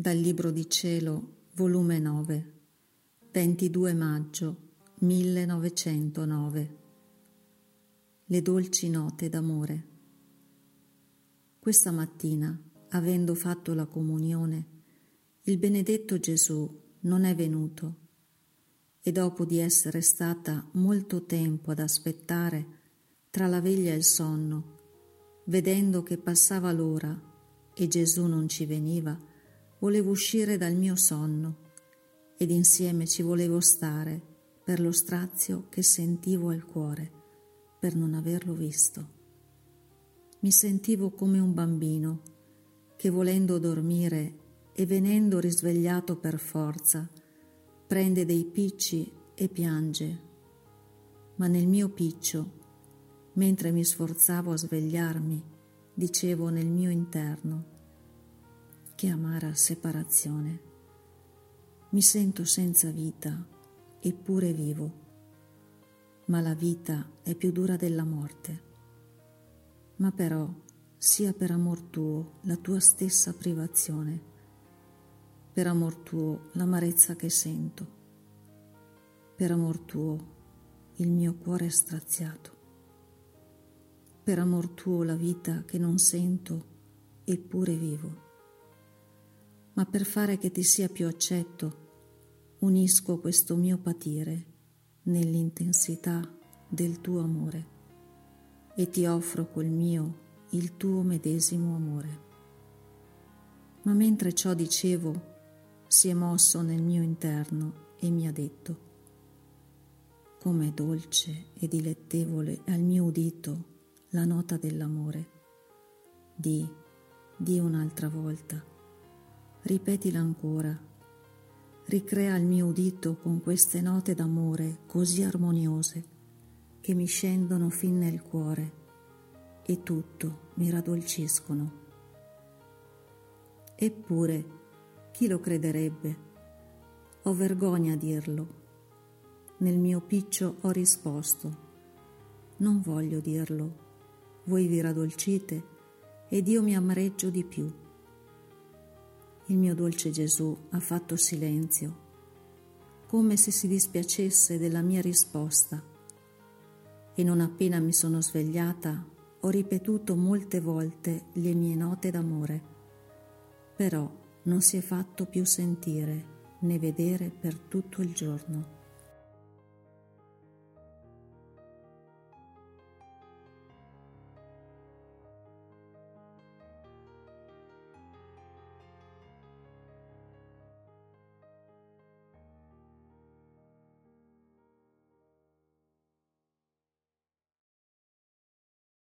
Dal Libro di Cielo, volume 9, 22 maggio 1909. Le dolci note d'amore. Questa mattina, avendo fatto la comunione, il benedetto Gesù non è venuto e dopo di essere stata molto tempo ad aspettare tra la veglia e il sonno, vedendo che passava l'ora e Gesù non ci veniva, volevo uscire dal mio sonno ed insieme ci volevo stare per lo strazio che sentivo al cuore per non averlo visto. Mi sentivo come un bambino che volendo dormire e venendo risvegliato per forza prende dei picci e piange. Ma nel mio piccio, mentre mi sforzavo a svegliarmi, dicevo nel mio interno, che amara separazione. Mi sento senza vita, eppure vivo, ma la vita è più dura della morte. Ma però sia per amor tuo la tua stessa privazione, per amor tuo l'amarezza che sento, per amor tuo il mio cuore straziato, per amor tuo la vita che non sento, eppure vivo ma per fare che ti sia più accetto, unisco questo mio patire nell'intensità del tuo amore e ti offro col mio il tuo medesimo amore. Ma mentre ciò dicevo, si è mosso nel mio interno e mi ha detto, com'è dolce e dilettevole al mio udito la nota dell'amore. Di, di un'altra volta ripetila ancora. Ricrea il mio udito con queste note d'amore così armoniose che mi scendono fin nel cuore e tutto mi raddolciscono. Eppure, chi lo crederebbe? Ho vergogna a dirlo. Nel mio piccio ho risposto, non voglio dirlo, voi vi raddolcite ed io mi amareggio di più. Il mio dolce Gesù ha fatto silenzio, come se si dispiacesse della mia risposta. E non appena mi sono svegliata, ho ripetuto molte volte le mie note d'amore, però non si è fatto più sentire né vedere per tutto il giorno.